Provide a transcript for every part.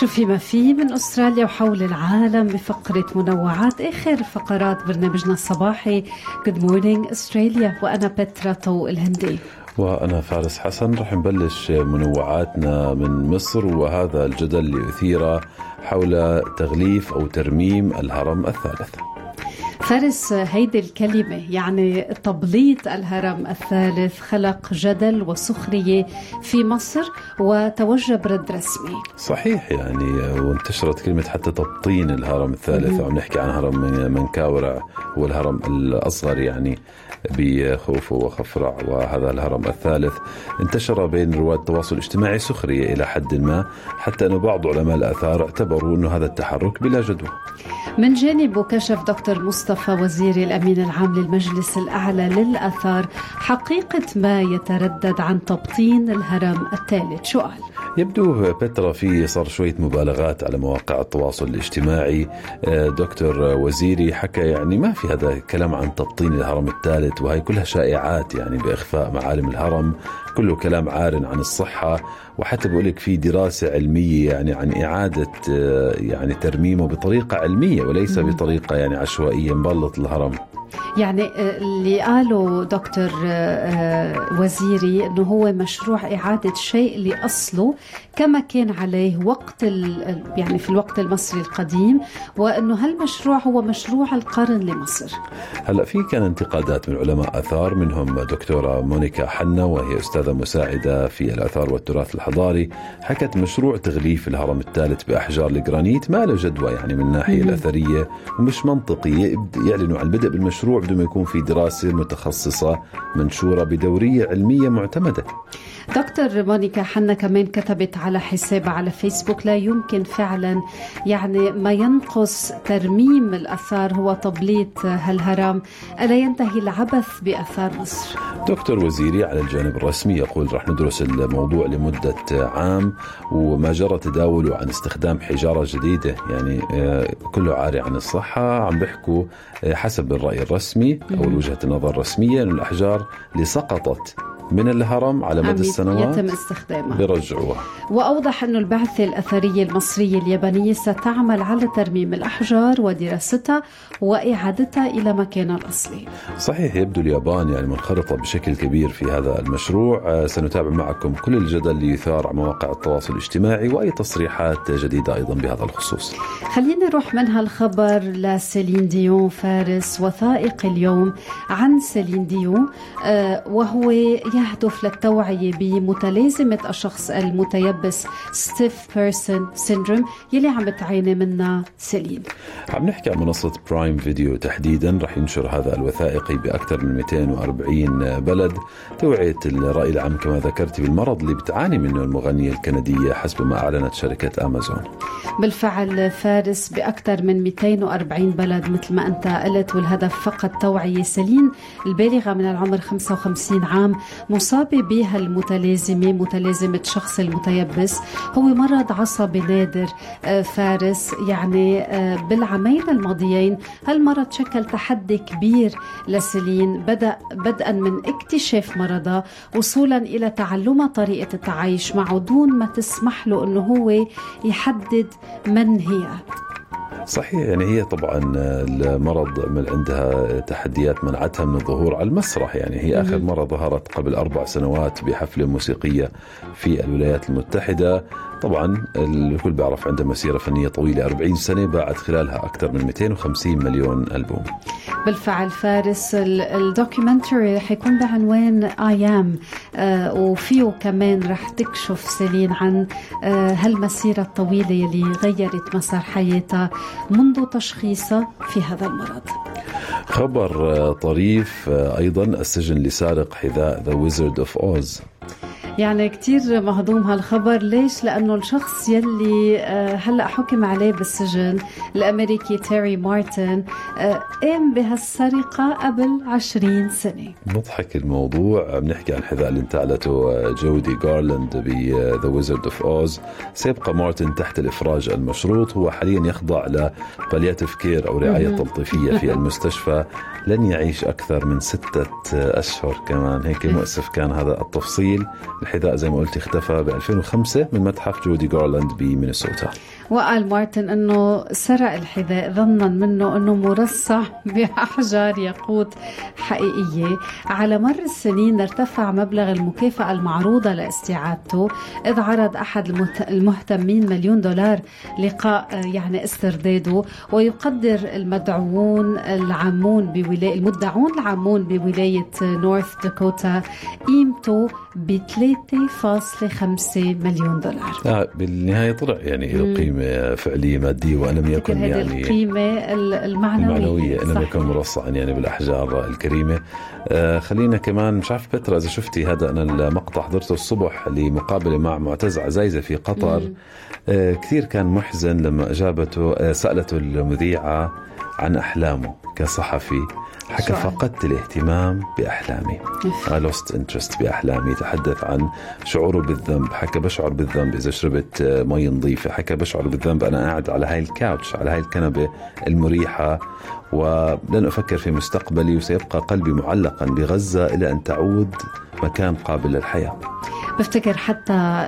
شوفي ما في من أستراليا وحول العالم بفقرة منوعات آخر فقرات برنامجنا الصباحي Good Morning Australia وأنا بترا طو الهندي. وأنا فارس حسن رح نبلش منوعاتنا من مصر وهذا الجدل اللي أثير حول تغليف أو ترميم الهرم الثالث. فارس هيدي الكلمة يعني تبليط الهرم الثالث خلق جدل وسخرية في مصر وتوجب رد رسمي. صحيح يعني وانتشرت كلمة حتى تبطين الهرم الثالث عم نحكي عن هرم منكاورع هو الهرم الأصغر يعني بخوفو وخفرع وهذا الهرم الثالث انتشر بين رواد التواصل الاجتماعي سخرية إلى حد ما حتى أن بعض علماء الآثار اعتبروا أن هذا التحرك بلا جدوى. من جانبه كشف دكتور مصطفى وزيري الأمين العام للمجلس الأعلى للآثار حقيقة ما يتردد عن تبطين الهرم الثالث شو قال؟ يبدو بترا في صار شوية مبالغات على مواقع التواصل الاجتماعي. آه، دكتور وزيري حكى يعني ما في هذا كلام عن تبطين الهرم الثالث وهي كلها شائعات يعني بإخفاء معالم الهرم. كله كلام عار عن الصحة. وحتى بقول لك في دراسة علمية يعني عن إعادة آه، يعني ترميمه بطريقة علمية وليس بطريقة يعني عشوائية مبلط الهرم. يعني آه، اللي قاله دكتور آه، وزيري إنه هو مشروع إعادة شيء لأصله كما كان عليه وقت يعني في الوقت المصري القديم وإنه هالمشروع هو مشروع القرن لمصر. هلا في كان انتقادات من علماء آثار منهم دكتورة مونيكا حنا وهي أستاذة مساعدة في الآثار والتراث الحضاري. حكت مشروع تغليف الهرم الثالث بأحجار الجرانيت ما له جدوى يعني من الناحية الأثرية ومش منطقي. يعلنوا عن البدء بالمشروع بدون ما يكون في دراسة متخصصة منشورة بدورية علمية معتمدة. دكتور مونيكا حنا كمان كتبت على حساب على فيسبوك لا يمكن فعلا يعني ما ينقص ترميم الأثار هو تبليط هالهرم. ألا ينتهي العبث بأثار مصر؟ دكتور وزيري على الجانب الرسمي يقول رح ندرس الموضوع لمدة عام وما جرى تداوله عن استخدام حجارة جديدة. يعني آه، كله عاري عن الصحة عم بيحكوا آه، حسب الرأي الرسمي. أو وجهة النظر الرسمية أن الأحجار اللي سقطت من الهرم على مدى السنوات يتم استخدامها بيرجعوها وأوضح أن البعثة الأثرية المصرية اليابانية ستعمل على ترميم الأحجار ودراستها وإعادتها إلى مكانها الأصلي صحيح يبدو اليابان يعني منخرطة بشكل كبير في هذا المشروع. آه، سنتابع معكم كل الجدل اللي يثار على مواقع التواصل الاجتماعي وأي تصريحات جديدة أيضا بهذا الخصوص. خلينا نروح من هالخبر لسيلين ديون فارس وثائقي اليوم عن سيلين ديون آه، وهو يهدف للتوعية بمتلازمة الشخص المتيبس Stiff Person Syndrome يلي عم تعاني منها سيلين. عم نحكي عن منصة Prime Video تحديدا. رح ينشر هذا الوثائقي بأكثر من 240 بلد. توعية الرأي العام كما ذكرت بالمرض اللي بتعاني منه المغنية الكندية حسب ما أعلنت شركة أمازون بالفعل فارس بأكثر من 240 بلد مثل ما أنت قلت والهدف فقط توعية سيلين البالغة من العمر 55 عام مصابة بها المتلازمة متلازمة شخص المتيبس. هو مرض عصبي نادر. آه، فارس يعني آه، بالعامين الماضيين هالمرض شكل تحدي كبير لسيلين بدأ بدءا من اكتشاف مرضها وصولا إلى تعلمها طريقة التعايش معه دون ما تسمح له أنه هو يحدد من هي؟ صحيح يعني هي طبعا المرض من عندها تحديات منعتها من الظهور على المسرح. يعني هي آخر مرة ظهرت قبل أربع سنوات بحفلة موسيقية في الولايات المتحدة. طبعا الكل بيعرف عندها مسيرة فنية طويلة. 40 سنة باعت خلالها أكثر من 250 مليون ألبوم. بالفعل فارس ال documentary حيكون بعنوان ام آه وفيه كمان رح تكشف سيلين عن آه هالمسيرة الطويلة يلي غيرت مسار حياتها منذ تشخيصها في هذا المرض. خبر طريف أيضا السجن لسارق حذاء The Wizard of Oz يعني كتير مهضوم هالخبر. ليش؟ لأنه الشخص يلي آه، هلأ حكم عليه بالسجن الأمريكي تيري مارتن آه، قام بهالسرقة قبل عشرين سنة. مضحك الموضوع. بنحكي عن الحذاء اللي انتعلته آه، جودي جارلاند ب The Wizard of Oz سيبقى مارتن تحت الإفراج المشروط. هو حاليا يخضع ل palliative care أو رعاية تلطيفية في المستشفى. لن يعيش أكثر من ستة أشهر كمان. هيك مؤسف كان هذا التفصيل. الحذاء زي ما قلت اختفى ب 2005 من متحف جودي جارلاند بمينيسوتا. وقال مارتن إنه سرق الحذاء ظنا منه إنه مرصع بأحجار ياقوت حقيقية. على مر السنين ارتفع مبلغ المكافأة المعروضة لاستعادته إذ عرض أحد المهتمين مليون دولار لقاء يعني استرداده. ويقدر المدعوون العامون بولايه المدعون العامون بولاية نورث داكوتا قيمته ب 3.5 مليون دولار. آه بالنهاية طلع يعني القيمة قيمة فعلية مادية وأن لم يكن يعني القيمة المعنوية المعنوية إن لم يكن مرصعا يعني بالأحجار الكريمة. آه خلينا كمان مش عارف بترا إذا شفتي هذا أنا المقطع حضرته الصبح لمقابلة مع معتز عزايزة في قطر. آه كثير كان محزن لما أجابته آه سألته المذيعة عن أحلامه كصحفي حكى فقدت الاهتمام بأحلامي. I lost interest بأحلامي تحدث عن شعوره بالذنب حكى بشعر بالذنب إذا شربت مي نظيفة حكى بشعر بالذنب أنا قاعد على هاي الكاوتش على هاي الكنبة المريحة ولن أفكر في مستقبلي وسيبقى قلبي معلقا بغزة إلى أن تعود مكان قابل للحياة. بفتكر حتى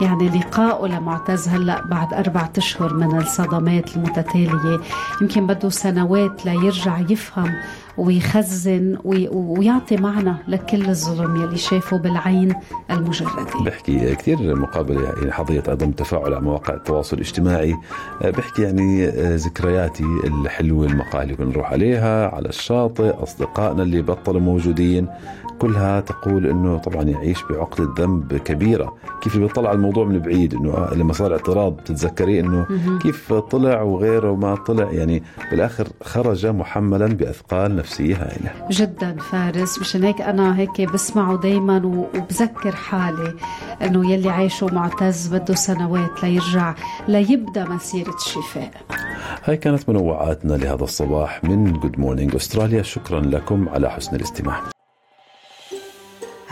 يعني لقائه لمعتز هلأ بعد أربعة أشهر من الصدمات المتتالية. يمكن بده سنوات ليرجع يفهم ويخزن ويعطي معنى لكل الظلم يلي شافه بالعين المجردة. بحكي كثير مقابلة يعني حظيت أيضا تفاعل على مواقع التواصل الاجتماعي. بحكي يعني ذكرياتي الحلوة المقاهي اللي كنا نروح عليها على الشاطئ أصدقائنا اللي بطلوا موجودين. كلها تقول إنه طبعا يعيش بعقدة ذنب كبيرة. كيف بيطلع الموضوع من بعيد إنه آه لما صار اعتراض بتتذكري إنه كيف طلع وغيره وما طلع. يعني بالآخر خرج محملا بأثقال نفسية هائلة. جدا فارس. مشان هيك أنا هيك بسمعه دائما وبذكر حالي إنه يلي عايشه معتز بده سنوات ليرجع ليبدأ مسيرة الشفاء. هاي كانت منوعاتنا لهذا الصباح من Good Morning Australia شكرا لكم على حسن الاستماع.